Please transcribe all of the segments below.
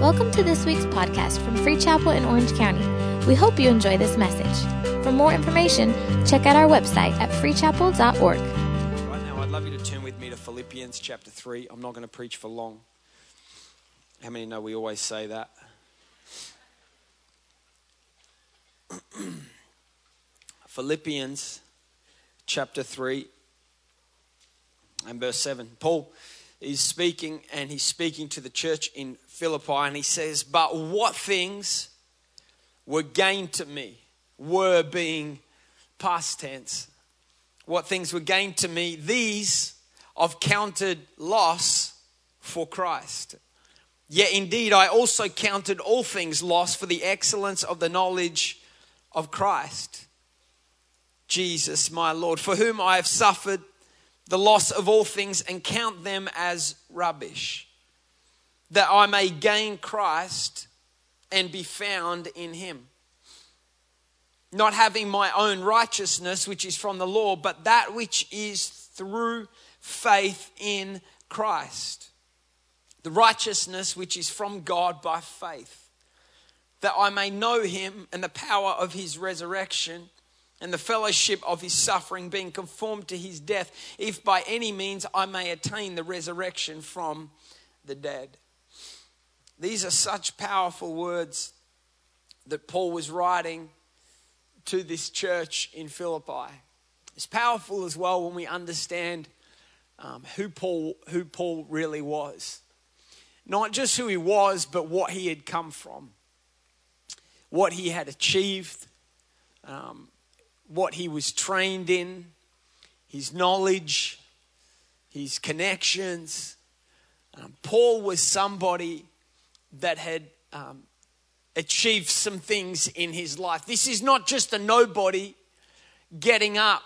Welcome to this week's podcast from Free Chapel in Orange County. We hope you enjoy this message. For more information, check out our website at freechapel.org. Right now, I'd love you to turn with me to Philippians chapter 3. I'm not going to preach for long. How many know we always say that? Philippians chapter 3 and verse 7. Paul is speaking, and he's speaking to the church in Philippi, and he says, But what things were gained to me were being past tense. What things were gained to me, these I've counted loss for Christ. Yet indeed, I also counted all things lost for the excellence of the knowledge of Christ, Jesus, my Lord, for whom I have suffered the loss of all things and count them as rubbish, that I may gain Christ and be found in him. Not having my own righteousness, which is from the law, but that which is through faith in Christ. The righteousness which is from God by faith, that I may know him and the power of his resurrection and the fellowship of his suffering, being conformed to his death, if by any means I may attain the resurrection from the dead. These are such powerful words that Paul was writing to this church in Philippi. It's powerful as well when we understand um, who Paul who Paul really was, not just who he was, but what he had come from, what he had achieved, um, what he was trained in, his knowledge, his connections. Um, Paul was somebody that had um, achieved some things in his life. This is not just a nobody getting up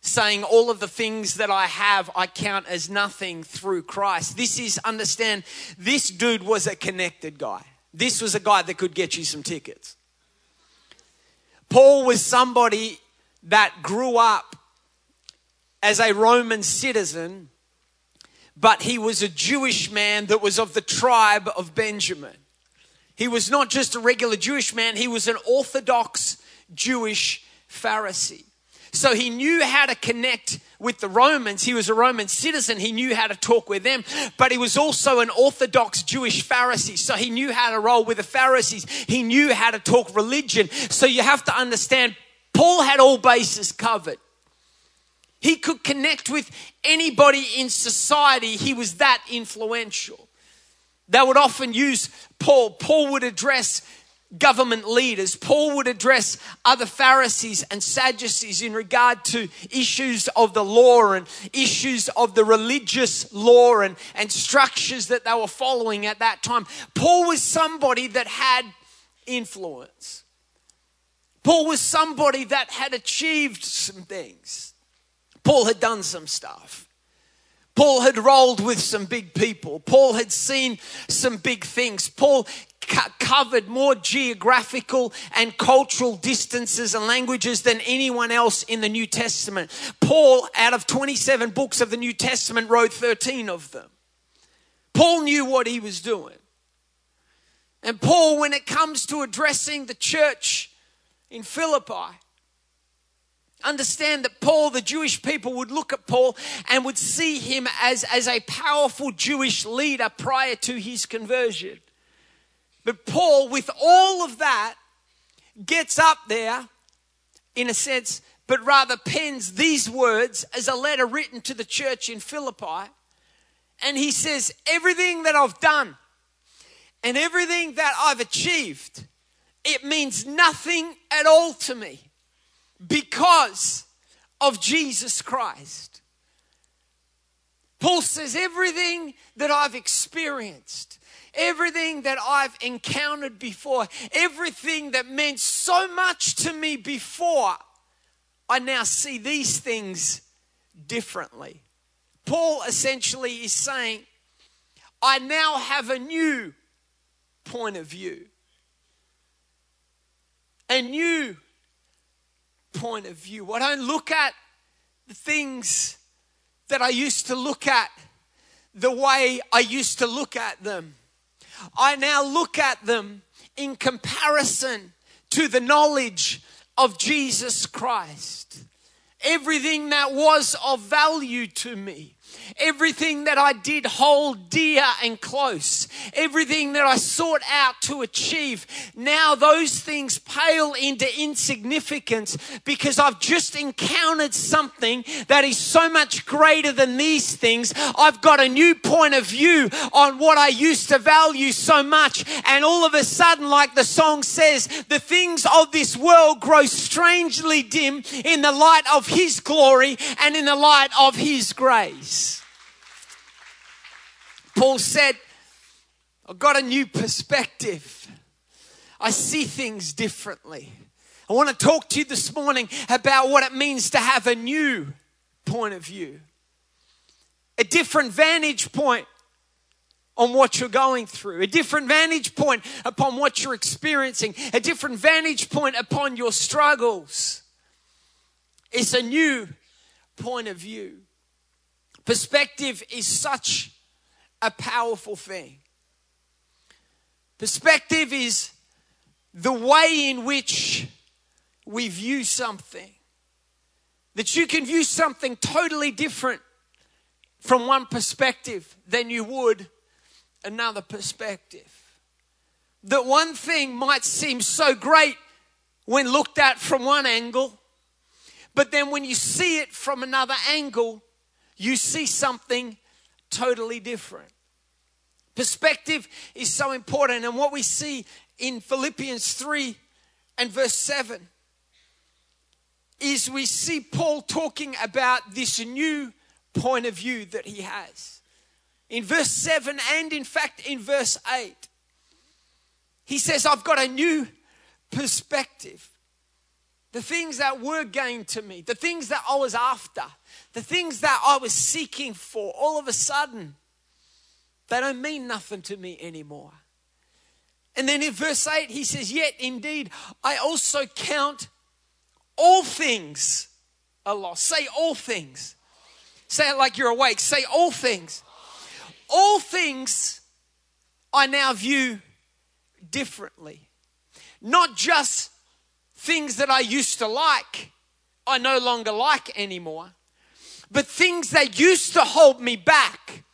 saying all of the things that I have I count as nothing through Christ. This is understand this dude was a connected guy. This was a guy that could get you some tickets. Paul was somebody that grew up as a Roman citizen, but he was a Jewish man that was of the tribe of Benjamin. He was not just a regular Jewish man, he was an Orthodox Jewish Pharisee. So he knew how to connect with the Romans. He was a Roman citizen. He knew how to talk with them, but he was also an Orthodox Jewish Pharisee. So he knew how to roll with the Pharisees. He knew how to talk religion. So you have to understand Paul had all bases covered. He could connect with anybody in society. He was that influential. They would often use Paul. Paul would address government leaders. Paul would address other Pharisees and Sadducees in regard to issues of the law and issues of the religious law and, and structures that they were following at that time. Paul was somebody that had influence. Paul was somebody that had achieved some things. Paul had done some stuff. Paul had rolled with some big people. Paul had seen some big things. Paul covered more geographical and cultural distances and languages than anyone else in the New Testament. Paul, out of 27 books of the New Testament, wrote 13 of them. Paul knew what he was doing. And Paul, when it comes to addressing the church in Philippi, understand that Paul, the Jewish people, would look at Paul and would see him as, as a powerful Jewish leader prior to his conversion. But Paul, with all of that, gets up there, in a sense, but rather pens these words as a letter written to the church in Philippi. And he says, Everything that I've done and everything that I've achieved, it means nothing at all to me because of Jesus Christ. Paul says, Everything that I've experienced, everything that I've encountered before, everything that meant so much to me before, I now see these things differently. Paul essentially is saying, I now have a new point of view. A new point of view. I don't look at the things that I used to look at the way I used to look at them. I now look at them in comparison to the knowledge of Jesus Christ. Everything that was of value to me Everything that I did hold dear and close, everything that I sought out to achieve, now those things pale into insignificance because I've just encountered something that is so much greater than these things. I've got a new point of view on what I used to value so much. And all of a sudden, like the song says, the things of this world grow strangely dim in the light of His glory and in the light of His grace. Paul said, I've got a new perspective. I see things differently. I want to talk to you this morning about what it means to have a new point of view, a different vantage point on what you're going through, a different vantage point upon what you're experiencing, a different vantage point upon your struggles. It's a new point of view. Perspective is such a powerful thing. Perspective is the way in which we view something. That you can view something totally different from one perspective than you would another perspective. That one thing might seem so great when looked at from one angle, but then when you see it from another angle, you see something totally different. Perspective is so important. And what we see in Philippians 3 and verse 7 is we see Paul talking about this new point of view that he has. In verse 7 and in fact in verse 8, he says, I've got a new perspective. The things that were gained to me, the things that I was after, the things that I was seeking for, all of a sudden, they don't mean nothing to me anymore. And then in verse 8, he says, Yet indeed, I also count all things a loss. Say all things. Say it like you're awake. Say all things. All things I now view differently. Not just things that I used to like, I no longer like anymore but things that used to hold me back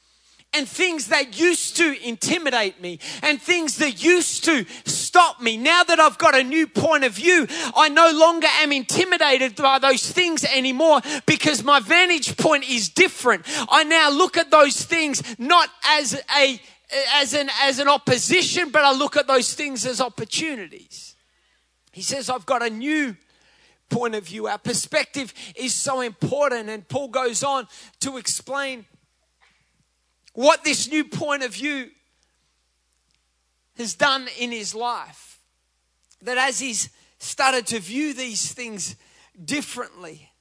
and things that used to intimidate me and things that used to stop me. Now that I've got a new point of view, I no longer am intimidated by those things anymore because my vantage point is different. I now look at those things not as a as an as an opposition, but I look at those things as opportunities. He says I've got a new point of view. Our perspective is so important. And Paul goes on to explain what this new point of view has done in his life. That as he's started to view these things differently,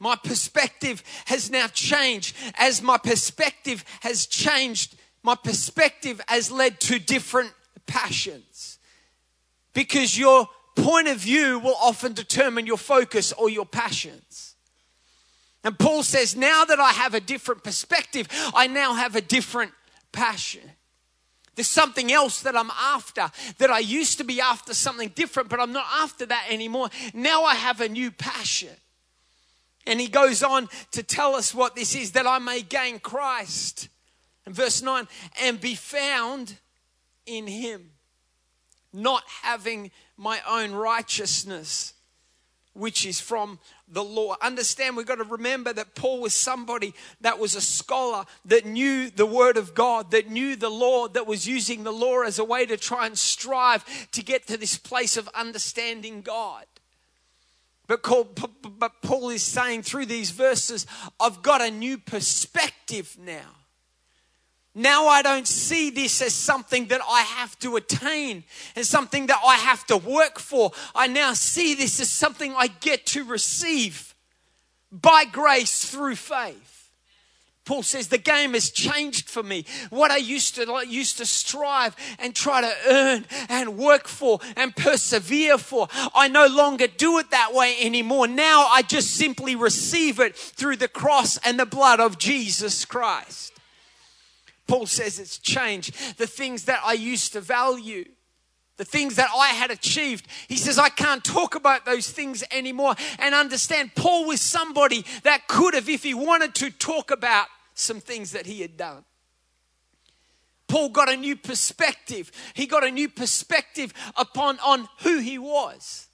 my perspective has now changed. As my perspective has changed, my perspective has led to different passions. Because your point of view will often determine your focus or your passions. And Paul says, now that I have a different perspective, I now have a different passion. There's something else that I'm after, that I used to be after something different, but I'm not after that anymore. Now I have a new passion. And he goes on to tell us what this is that I may gain Christ. And verse 9, and be found in him, not having my own righteousness, which is from the law. Understand, we've got to remember that Paul was somebody that was a scholar that knew the word of God, that knew the law, that was using the law as a way to try and strive to get to this place of understanding God. But Paul is saying through these verses, I've got a new perspective now. Now I don't see this as something that I have to attain and something that I have to work for. I now see this as something I get to receive by grace through faith. Paul says the game has changed for me. What I used to like, used to strive and try to earn and work for and persevere for, I no longer do it that way anymore. Now I just simply receive it through the cross and the blood of Jesus Christ. Paul says it's changed. The things that I used to value, the things that I had achieved. He says, I can't talk about those things anymore. And understand, Paul was somebody that could have, if he wanted to, talk about some things that he had done. Paul got a new perspective. He got a new perspective upon on who he was.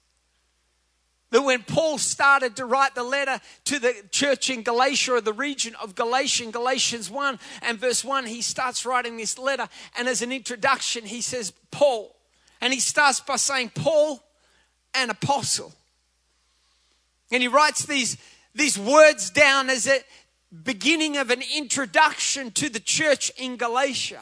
That when Paul started to write the letter to the church in Galatia or the region of Galatia, Galatians 1 and verse 1, he starts writing this letter. And as an introduction, he says, Paul. And he starts by saying, Paul, an apostle. And he writes these, these words down as a beginning of an introduction to the church in Galatia.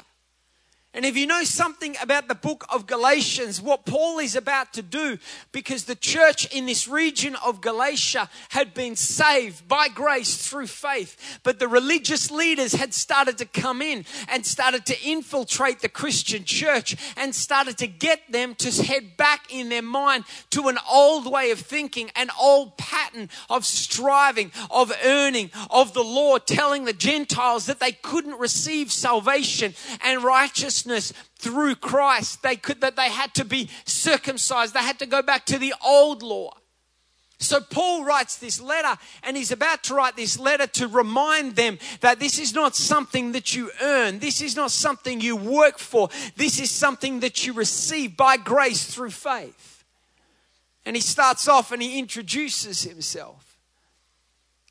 And if you know something about the book of Galatians, what Paul is about to do, because the church in this region of Galatia had been saved by grace through faith, but the religious leaders had started to come in and started to infiltrate the Christian church and started to get them to head back in their mind to an old way of thinking, an old pattern of striving, of earning, of the law, telling the Gentiles that they couldn't receive salvation and righteousness righteousness through Christ. They could that they had to be circumcised. They had to go back to the old law. So Paul writes this letter and he's about to write this letter to remind them that this is not something that you earn. This is not something you work for. This is something that you receive by grace through faith. And he starts off and he introduces himself.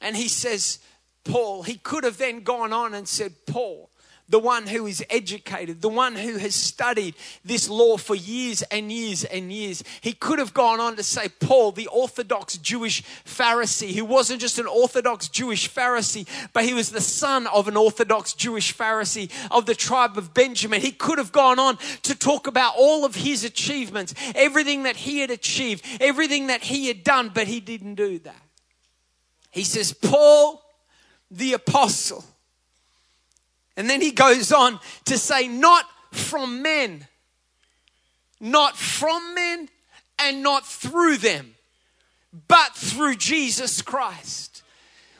And he says, Paul, he could have then gone on and said, Paul, the one who is educated, the one who has studied this law for years and years and years. He could have gone on to say, Paul, the Orthodox Jewish Pharisee, who wasn't just an Orthodox Jewish Pharisee, but he was the son of an Orthodox Jewish Pharisee of the tribe of Benjamin. He could have gone on to talk about all of his achievements, everything that he had achieved, everything that he had done, but he didn't do that. He says, Paul, the apostle and then he goes on to say, not from men, not from men, and not through them, but through Jesus Christ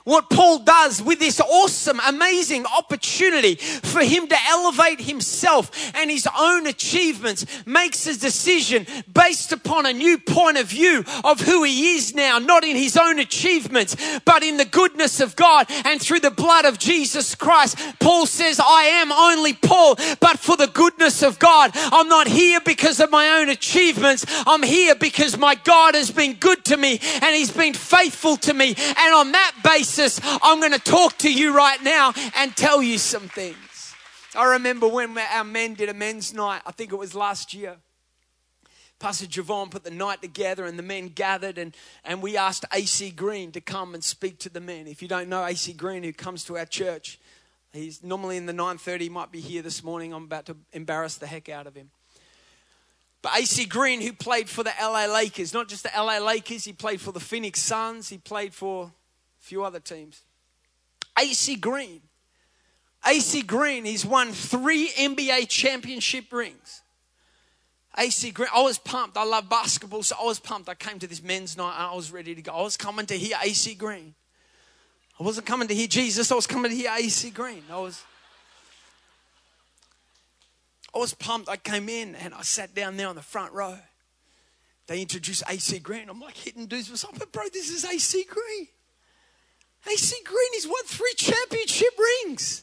what Paul does with this awesome, amazing opportunity for him to elevate himself and his own achievements, makes a decision based upon a new point of view of who he is now, not in his own achievements, but in the goodness of God and through the blood of Jesus Christ. Paul says, I am only Paul, but for the goodness of God. I'm not here because of my own achievements. I'm here because my God has been good to me and he's been faithful to me. And on that basis, I'm going to talk to you right now and tell you some things. I remember when our men did a men's night, I think it was last year. Pastor Javon put the night together and the men gathered and, and we asked AC Green to come and speak to the men. If you don't know AC Green who comes to our church, he's normally in the 9.30, he might be here this morning. I'm about to embarrass the heck out of him. But AC Green, who played for the LA Lakers, not just the LA Lakers, he played for the Phoenix Suns, he played for few other teams. AC Green. AC Green, he's won three NBA championship rings. AC Green, I was pumped. I love basketball, so I was pumped. I came to this men's night and I was ready to go. I was coming to hear AC Green. I wasn't coming to hear Jesus, I was coming to hear AC Green. I was. I was pumped. I came in and I sat down there on the front row. They introduced AC Green. I'm like hitting dudes with something, bro, this is AC Green. AC Green, he's won three championship rings.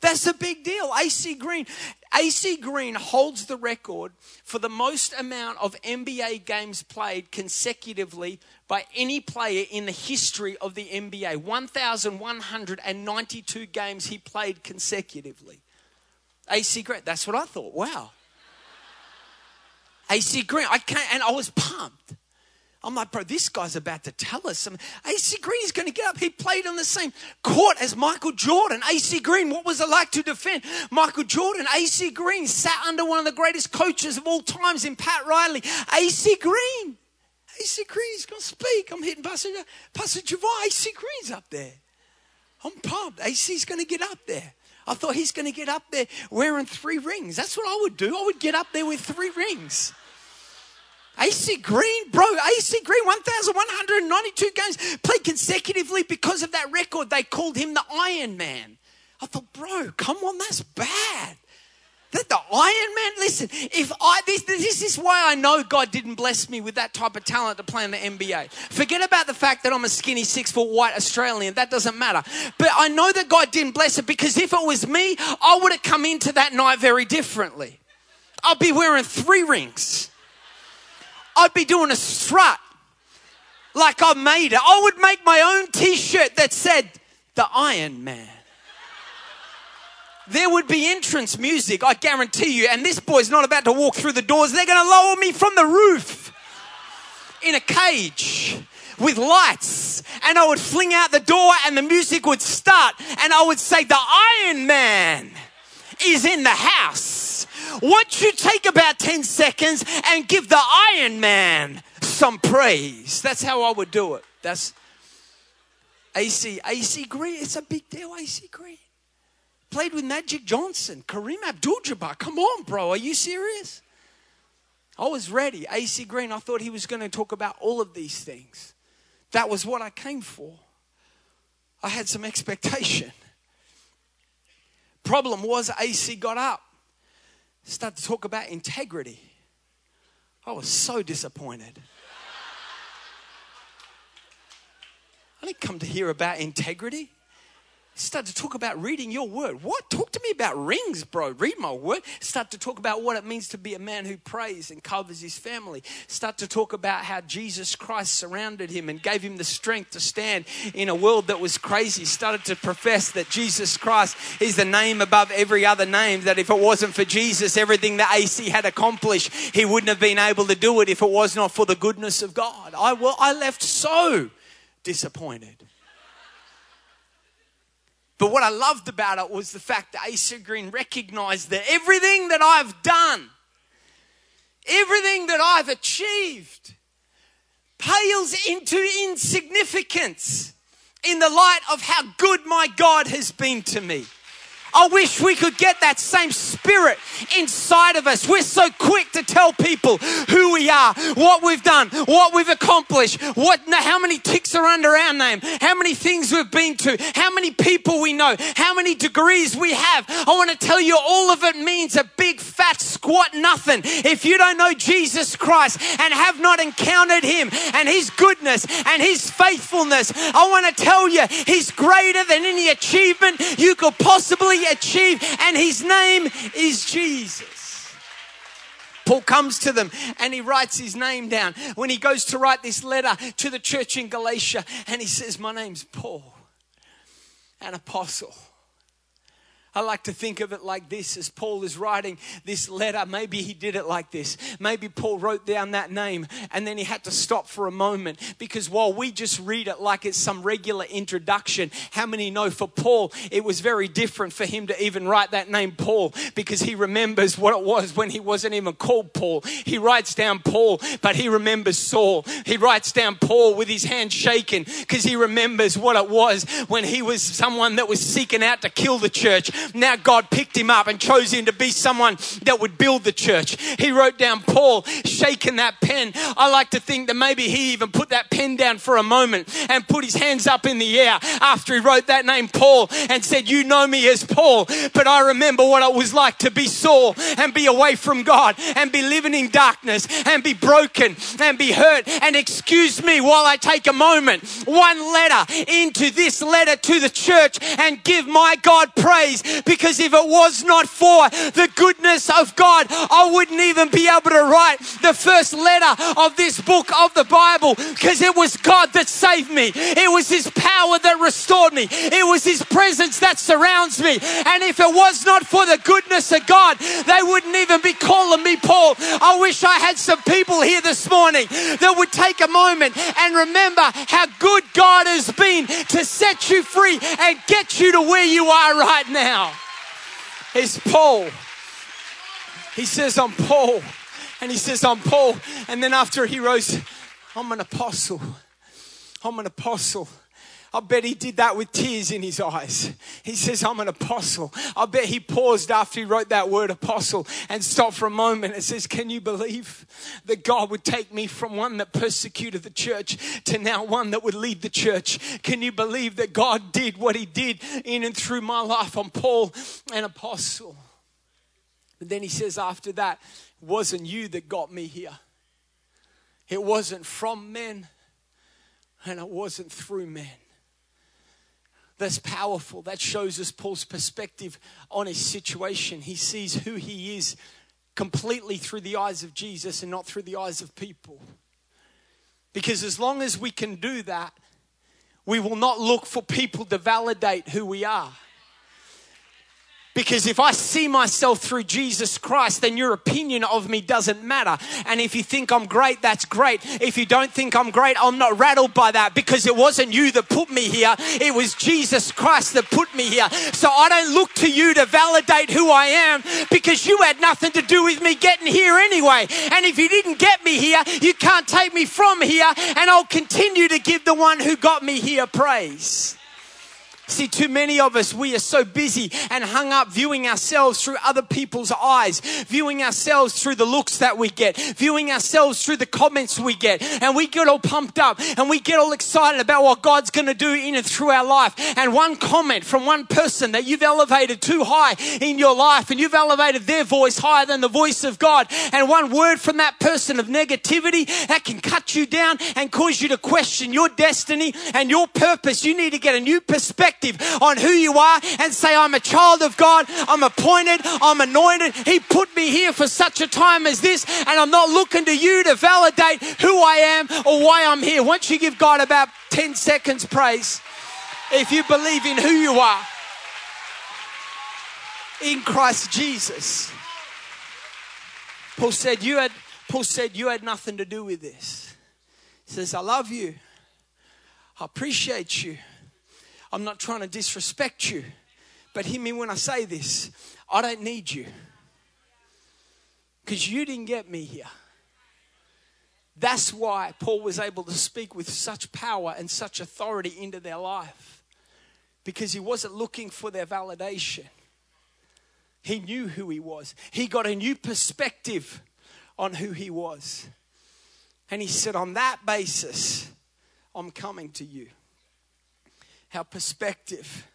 That's a big deal. AC Green. AC Green holds the record for the most amount of NBA games played consecutively by any player in the history of the NBA. 1,192 games he played consecutively. AC Green. That's what I thought. Wow. AC Green. I can't, and I was pumped. I'm like, bro, this guy's about to tell us some. AC Green is going to get up. He played on the same court as Michael Jordan. AC Green, what was it like to defend Michael Jordan? AC Green sat under one of the greatest coaches of all times in Pat Riley. AC Green. AC Green's going to speak. I'm hitting Pastor, Pastor Javon. AC Green's up there. I'm pumped. AC's going to get up there. I thought he's going to get up there wearing three rings. That's what I would do. I would get up there with three rings. AC Green, bro, AC Green, 1,192 games played consecutively because of that record. They called him the Iron Man. I thought, bro, come on, that's bad. That the Iron Man, listen, if I, this, this is why I know God didn't bless me with that type of talent to play in the NBA. Forget about the fact that I'm a skinny, six foot white Australian. That doesn't matter. But I know that God didn't bless it because if it was me, I would have come into that night very differently. I'd be wearing three rings. I'd be doing a strut like I made it. I would make my own t shirt that said, The Iron Man there would be entrance music, I guarantee you. And this boy's not about to walk through the doors. They're going to lower me from the roof in a cage with lights. And I would fling out the door and the music would start. And I would say, The Iron Man is in the house. Won't you take about 10 seconds and give the Iron Man some praise? That's how I would do it. That's AC, AC Green. It's a big deal, AC Green. Played with Magic Johnson, Kareem Abdul-Jabbar. Come on, bro. Are you serious? I was ready. AC Green, I thought he was going to talk about all of these things. That was what I came for. I had some expectation. Problem was, AC got up, started to talk about integrity. I was so disappointed. I didn't come to hear about integrity. Start to talk about reading your word. What? Talk to me about rings, bro. Read my word. Start to talk about what it means to be a man who prays and covers his family. Start to talk about how Jesus Christ surrounded him and gave him the strength to stand in a world that was crazy. Started to profess that Jesus Christ is the name above every other name. That if it wasn't for Jesus, everything that AC had accomplished, he wouldn't have been able to do it if it was not for the goodness of God. I, well, I left so disappointed. But what I loved about it was the fact that AC Green recognized that everything that I've done, everything that I've achieved, pales into insignificance in the light of how good my God has been to me. I wish we could get that same spirit inside of us. We're so quick to tell people who we are, what we've done, what we've accomplished, what, how many ticks are under our name, how many things we've been to, how many people we know, how many degrees we have. I want to tell you, all of it means a big fat squat nothing. If you don't know Jesus Christ and have not encountered Him and His goodness and His faithfulness, I want to tell you, He's greater than any achievement you could possibly achieve, and his name is Jesus. Paul comes to them and he writes his name down when he goes to write this letter to the church in Galatia and he says, My name's Paul, an apostle I like to think of it like this as Paul is writing this letter. Maybe he did it like this. Maybe Paul wrote down that name and then he had to stop for a moment because while we just read it like it's some regular introduction, how many know for Paul it was very different for him to even write that name Paul because he remembers what it was when he wasn't even called Paul. He writes down Paul, but he remembers Saul. He writes down Paul with his hand shaking because he remembers what it was when he was someone that was seeking out to kill the church now God picked him up and chose him to be someone that would build the church. He wrote down Paul shaking that pen. I like to think that maybe he even put that pen down for a moment and put his hands up in the air after he wrote that name Paul and said, You know me as Paul, but I remember what it was like to be Saul and be away from God and be living in darkness and be broken and be hurt. And excuse me while I take a moment, one letter into this letter to the church and give my God praise because if it was not for the goodness of God, I wouldn't even be able to write the first letter of this book of the Bible because it was God that saved me. It was His power that restored me. It was His presence that surrounds me. And if it was not for the goodness of God, they wouldn't even be calling me Paul. I wish I had some people here this morning that would take a moment and remember how good God has been to set you free and get you to where you are right now is Paul. He says, I'm Paul. And he says, I'm Paul. And then after he rose, I'm an apostle. I'm an apostle. I bet he did that with tears in his eyes. He says, I'm an apostle. I bet he paused after he wrote that word apostle and stopped for a moment and says, Can you believe that God would take me from one that persecuted the church to now one that would lead the church? Can you believe that God did what he did in and through my life on Paul, an apostle? But then he says, After that, it wasn't you that got me here. It wasn't from men and it wasn't through men. That's powerful. That shows us Paul's perspective on his situation. He sees who he is completely through the eyes of Jesus and not through the eyes of people. Because as long as we can do that, we will not look for people to validate who we are. Because if I see myself through Jesus Christ, then your opinion of me doesn't matter. And if you think I'm great, that's great. If you don't think I'm great, I'm not rattled by that because it wasn't you that put me here. It was Jesus Christ that put me here. So I don't look to you to validate who I am because you had nothing to do with me getting here anyway. And if you didn't get me here, you can't take me from here. And I'll continue to give the one who got me here praise. See, too many of us, we are so busy and hung up viewing ourselves through other people's eyes, viewing ourselves through the looks that we get, viewing ourselves through the comments we get. And we get all pumped up and we get all excited about what God's going to do in and through our life. And one comment from one person that you've elevated too high in your life and you've elevated their voice higher than the voice of God. And one word from that person of negativity that can cut you down and cause you to question your destiny and your purpose. You need to get a new perspective perspective on who you are and say, I'm a child of God, I'm appointed, I'm anointed. He put me here for such a time as this, and I'm not looking to you to validate who I am or why I'm here. Once you give God about 10 seconds praise, if you believe in who you are in Christ Jesus. Paul said, You had Paul said, You had nothing to do with this. He says, I love you. I appreciate you. I'm not trying to disrespect you, but hear me when I say this. I don't need you because you didn't get me here. That's why Paul was able to speak with such power and such authority into their life because he wasn't looking for their validation. He knew who he was, he got a new perspective on who he was. And he said, On that basis, I'm coming to you our perspective.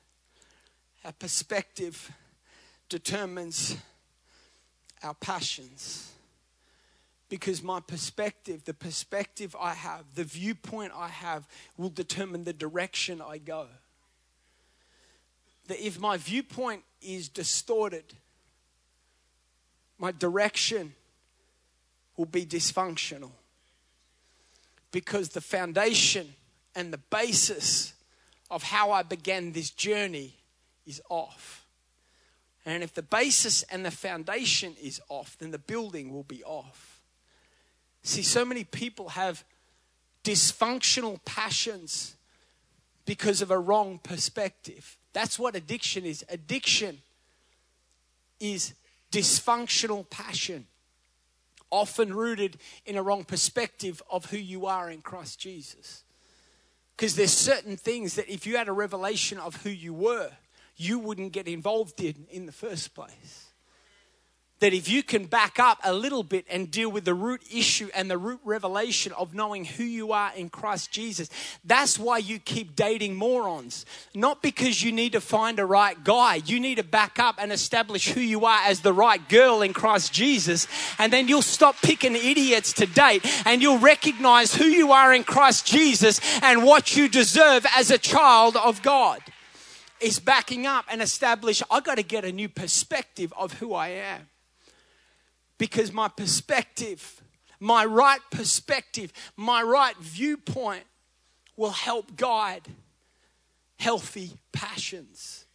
Our perspective determines our passions. Because my perspective, the perspective I have, the viewpoint I have, will determine the direction I go. That if my viewpoint is distorted, my direction will be dysfunctional. Because the foundation and the basis of how I began this journey is off. And if the basis and the foundation is off, then the building will be off. See, so many people have dysfunctional passions because of a wrong perspective. That's what addiction is. Addiction is dysfunctional passion, often rooted in a wrong perspective of who you are in Christ Jesus. Because there's certain things that if you had a revelation of who you were, you wouldn't get involved in in the first place that if you can back up a little bit and deal with the root issue and the root revelation of knowing who you are in Christ Jesus, that's why you keep dating morons. Not because you need to find a right guy. You need to back up and establish who you are as the right girl in Christ Jesus. And then you'll stop picking idiots to date and you'll recognize who you are in Christ Jesus and what you deserve as a child of God. Is backing up and establish, I got to get a new perspective of who I am because my perspective, my right perspective, my right viewpoint will help guide healthy passions.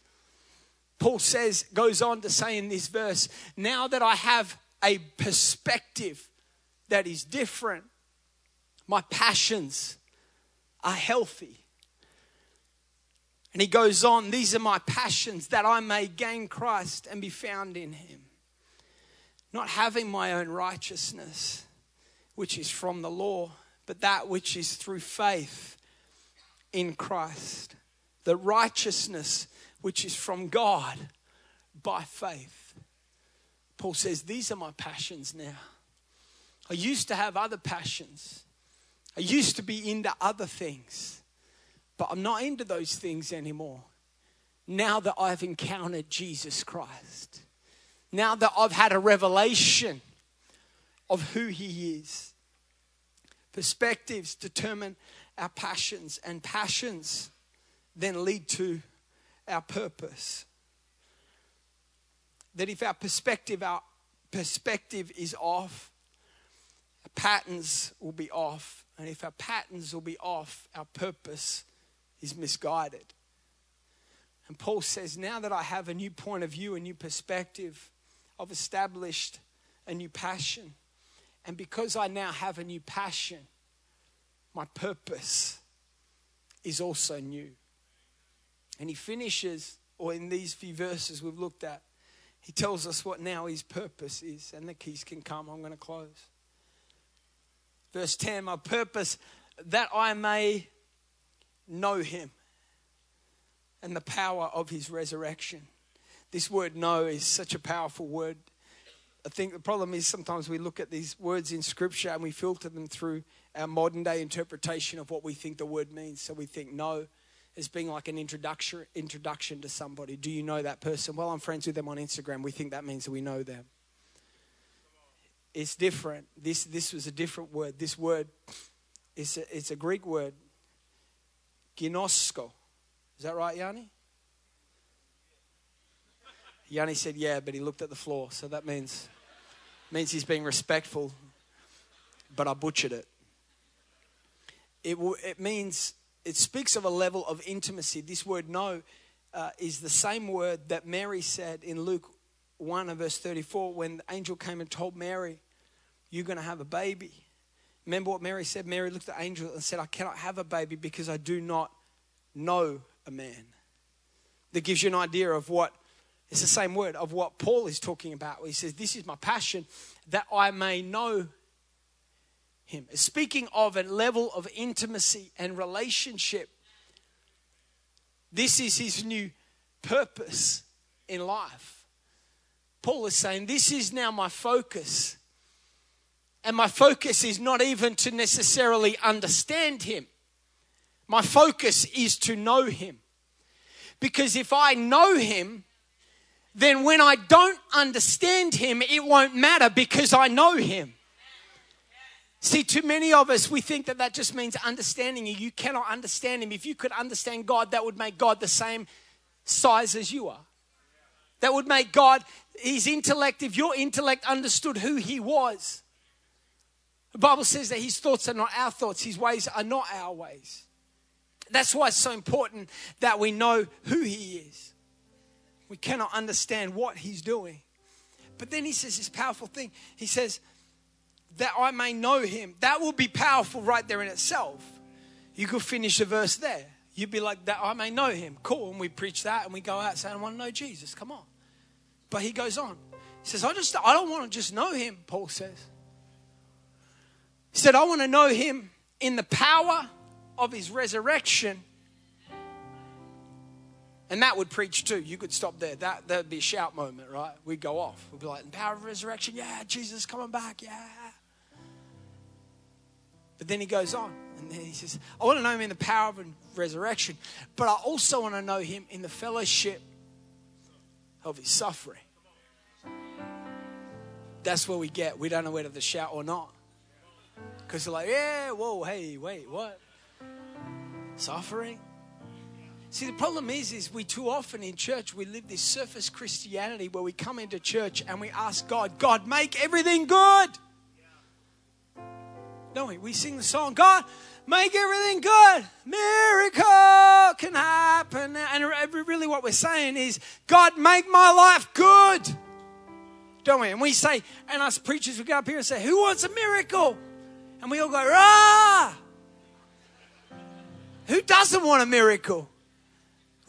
Paul says, goes on to say in this verse, now that I have a perspective that is different, my passions are healthy. And he goes on, these are my passions that I may gain Christ and be found in him not having my own righteousness, which is from the law, but that which is through faith in Christ, the righteousness which is from God by faith. Paul says, These are my passions now. I used to have other passions, I used to be into other things, but I'm not into those things anymore. Now that I've encountered Jesus Christ, now that I've had a revelation of who He is. Perspectives determine our passions, and passions then lead to our purpose. That if our perspective, our perspective is off, patterns will be off. And if our patterns will be off, our purpose is misguided. And Paul says, Now that I have a new point of view, a new perspective, I've established a new passion. And because I now have a new passion, my purpose is also new. And he finishes, or in these few verses we've looked at, he tells us what now his purpose is. And the keys can come. I'm going to close. Verse 10 My purpose that I may know him and the power of his resurrection. This word know is such a powerful word. I think the problem is sometimes we look at these words in scripture and we filter them through our modern day interpretation of what we think the word means. So we think know as being like an introduction introduction to somebody. Do you know that person? Well, I'm friends with them on Instagram. We think that means we know them. It's different. This this was a different word. This word is a, it's a Greek word. Ginosko. Is that right, Yanni? Yanni said, Yeah, but he looked at the floor. So that means, means he's being respectful, but I butchered it. It, it means, it speaks of a level of intimacy. This word know uh, is the same word that Mary said in Luke 1 and verse 34 when the angel came and told Mary, You're going to have a baby. Remember what Mary said? Mary looked at the angel and said, I cannot have a baby because I do not know a man. That gives you an idea of what it's the same word of what Paul is talking about. He says, This is my passion that I may know him. Speaking of a level of intimacy and relationship, this is his new purpose in life. Paul is saying, This is now my focus. And my focus is not even to necessarily understand him, my focus is to know him. Because if I know him, then when I don't understand him, it won't matter because I know him. See, too many of us, we think that that just means understanding you. You cannot understand him. If you could understand God, that would make God the same size as you are. That would make God, his intellect, if your intellect understood who he was. The Bible says that his thoughts are not our thoughts, his ways are not our ways. That's why it's so important that we know who he is. We cannot understand what he's doing. But then he says this powerful thing. He says, that I may know him. That will be powerful right there in itself. You could finish the verse there. You'd be like, that I may know him. Cool. And we preach that and we go out saying, I want to know Jesus. Come on. But he goes on. He says, I just I don't want to just know him, Paul says. He said, I want to know him in the power of his resurrection and that would preach too. You could stop there. That that'd be a shout moment, right? We'd go off. We'd be like, "The power of resurrection, yeah, Jesus coming back, yeah." But then he goes on, and then he says, "I want to know him in the power of resurrection, but I also want to know him in the fellowship of his suffering." That's where we get. We don't know whether to shout or not, because they're like, "Yeah, whoa, hey, wait, what? Suffering." See, the problem is, is we too often in church we live this surface Christianity where we come into church and we ask God, God, make everything good. Don't we? We sing the song, God, make everything good. Miracle can happen. And really, what we're saying is, God, make my life good. Don't we? And we say, and us preachers, we go up here and say, Who wants a miracle? And we all go, Rah! Who doesn't want a miracle?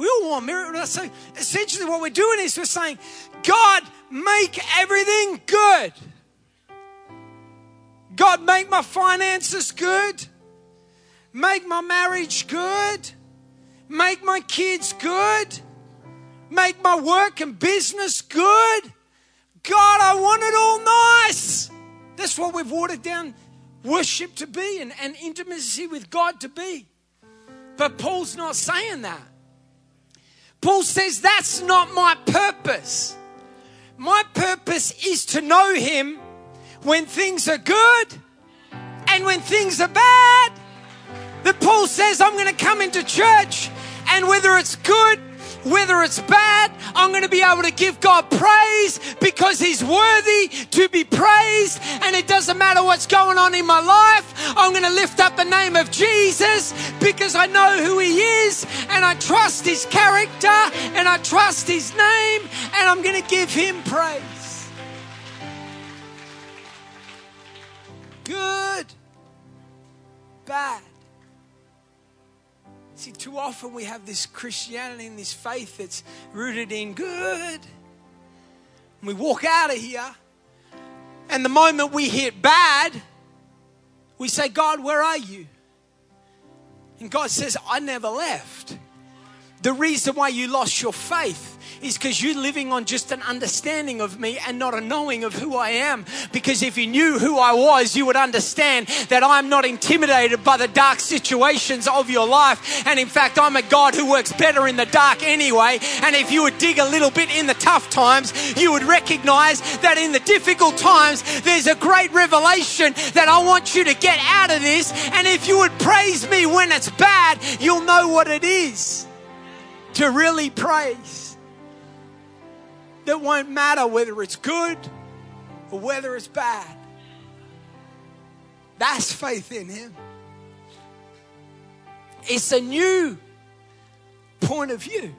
We all want miracles. So essentially, what we're doing is we're saying, God, make everything good. God, make my finances good. Make my marriage good. Make my kids good. Make my work and business good. God, I want it all nice. That's what we've watered down worship to be and, and intimacy with God to be. But Paul's not saying that. Paul says that's not my purpose. My purpose is to know Him when things are good and when things are bad. That Paul says, I'm going to come into church, and whether it's good whether it's bad, I'm going to be able to give God praise because He's worthy to be praised. And it doesn't matter what's going on in my life, I'm going to lift up the name of Jesus because I know who He is and I trust His character and I trust His name and I'm going to give Him praise. Good, bad. See, too often we have this Christianity and this faith that's rooted in good. We walk out of here, and the moment we hit bad, we say, God, where are you? And God says, I never left. The reason why you lost your faith is because you're living on just an understanding of me and not a knowing of who I am. Because if you knew who I was, you would understand that I'm not intimidated by the dark situations of your life. And in fact, I'm a God who works better in the dark anyway. And if you would dig a little bit in the tough times, you would recognize that in the difficult times, there's a great revelation that I want you to get out of this. And if you would praise me when it's bad, you'll know what it is to really praise that won't matter whether it's good or whether it's bad. That's faith in Him. It's a new point of view.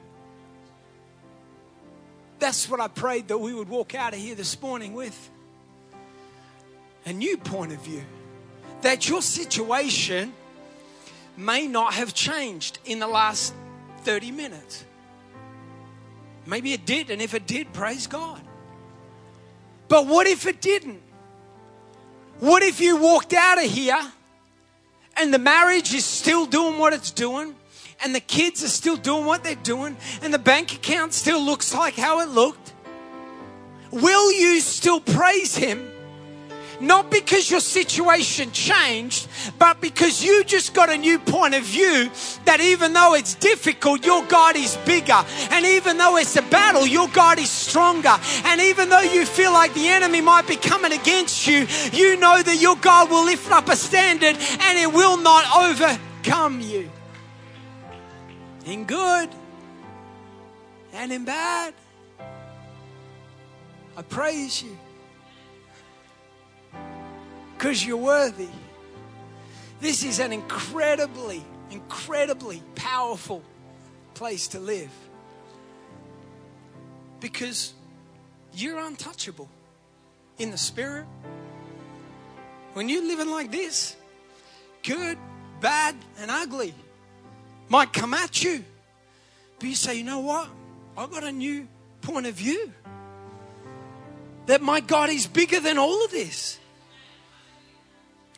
That's what I prayed that we would walk out of here this morning with. A new point of view. That your situation may not have changed in the last 30 minutes. Maybe it did, and if it did, praise God. But what if it didn't? What if you walked out of here and the marriage is still doing what it's doing, and the kids are still doing what they're doing, and the bank account still looks like how it looked? Will you still praise Him not because your situation changed, but because you just got a new point of view that even though it's difficult, your God is bigger. And even though it's a battle, your God is stronger. And even though you feel like the enemy might be coming against you, you know that your God will lift up a standard and it will not overcome you. In good and in bad. I praise you because you're worthy. This is an incredibly, incredibly powerful place to live because you're untouchable in the spirit. When you're living like this, good, bad, and ugly might come at you. But you say, you know what? I've got a new point of view. That my God is bigger than all of this.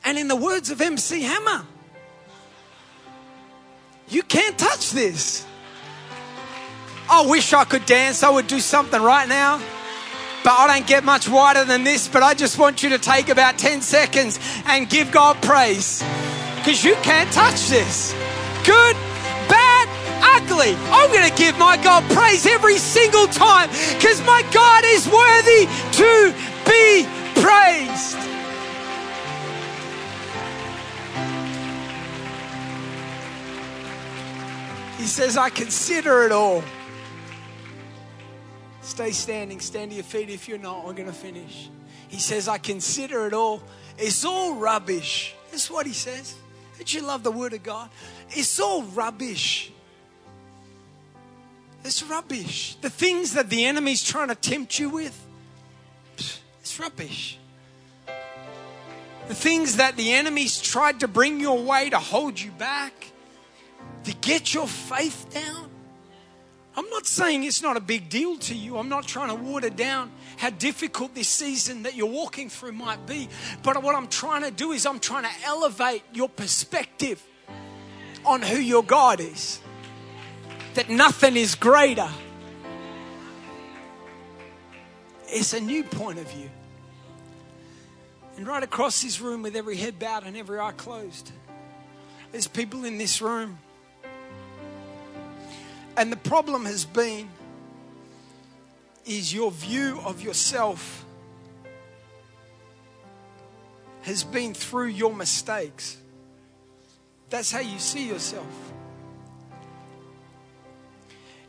And in the words of MC Hammer, you can't touch this. I wish I could dance. I would do something right now. But I don't get much wider than this. But I just want you to take about 10 seconds and give God praise. Because you can't touch this. Good, bad, ugly. I'm going to give my God praise every single time. Because my God is worthy to be praised. Says, I consider it all. Stay standing, stand to your feet if you're not. We're going to finish. He says, I consider it all. It's all rubbish. That's what he says. Don't you love the word of God? It's all rubbish. It's rubbish. The things that the enemy's trying to tempt you with, it's rubbish. The things that the enemy's tried to bring your way to hold you back, to get your faith down. I'm not saying it's not a big deal to you. I'm not trying to water down how difficult this season that you're walking through might be. But what I'm trying to do is I'm trying to elevate your perspective on who your God is, that nothing is greater. It's a new point of view. And right across this room, with every head bowed and every eye closed, there's people in this room. And the problem has been is your view of yourself has been through your mistakes. That's how you see yourself.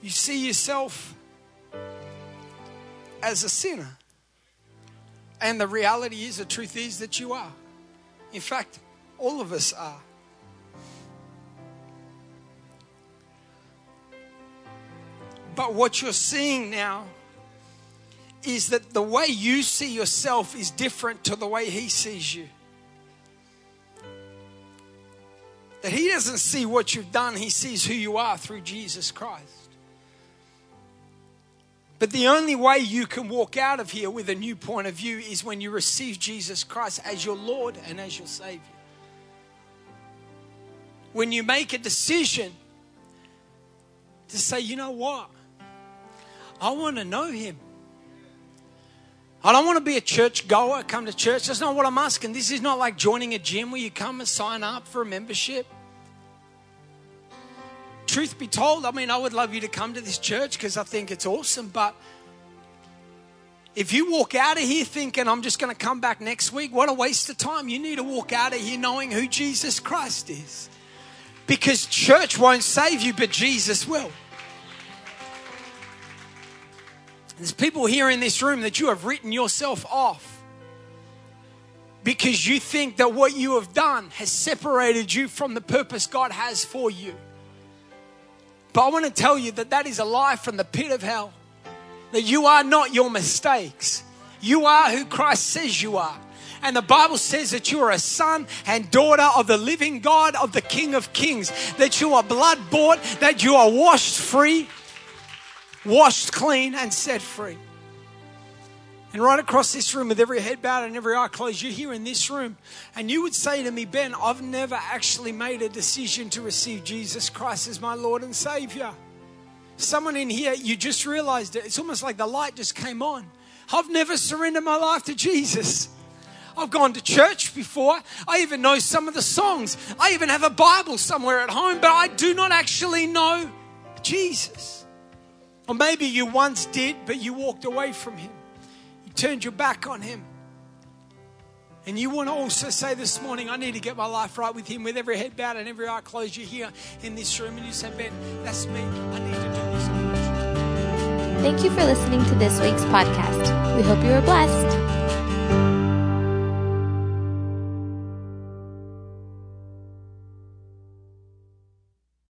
You see yourself as a sinner. And the reality is, the truth is that you are. In fact, all of us are. But what you're seeing now is that the way you see yourself is different to the way he sees you. That he doesn't see what you've done, he sees who you are through Jesus Christ. But the only way you can walk out of here with a new point of view is when you receive Jesus Christ as your Lord and as your Savior. When you make a decision to say, you know what? I want to know Him. I don't want to be a church goer, come to church. That's not what I'm asking. This is not like joining a gym where you come and sign up for a membership. Truth be told, I mean, I would love you to come to this church because I think it's awesome. But if you walk out of here thinking, I'm just going to come back next week, what a waste of time. You need to walk out of here knowing who Jesus Christ is. Because church won't save you, but Jesus will. There's people here in this room that you have written yourself off because you think that what you have done has separated you from the purpose God has for you. But I want to tell you that that is a lie from the pit of hell. That you are not your mistakes. You are who Christ says you are. And the Bible says that you are a son and daughter of the living God, of the King of Kings, that you are blood bought, that you are washed free, washed clean, and set free. And right across this room, with every head bowed and every eye closed, you're here in this room, and you would say to me, Ben, I've never actually made a decision to receive Jesus Christ as my Lord and Savior. Someone in here, you just realized it. It's almost like the light just came on. I've never surrendered my life to Jesus. I've gone to church before. I even know some of the songs. I even have a Bible somewhere at home, but I do not actually know Jesus. Or maybe you once did, but you walked away from Him. You turned your back on Him. And you want to also say this morning, I need to get my life right with Him, with every head bowed and every eye closed. You're here in this room and you say, Ben, that's me. I need to do this. Thank you for listening to this week's podcast. We hope you were blessed.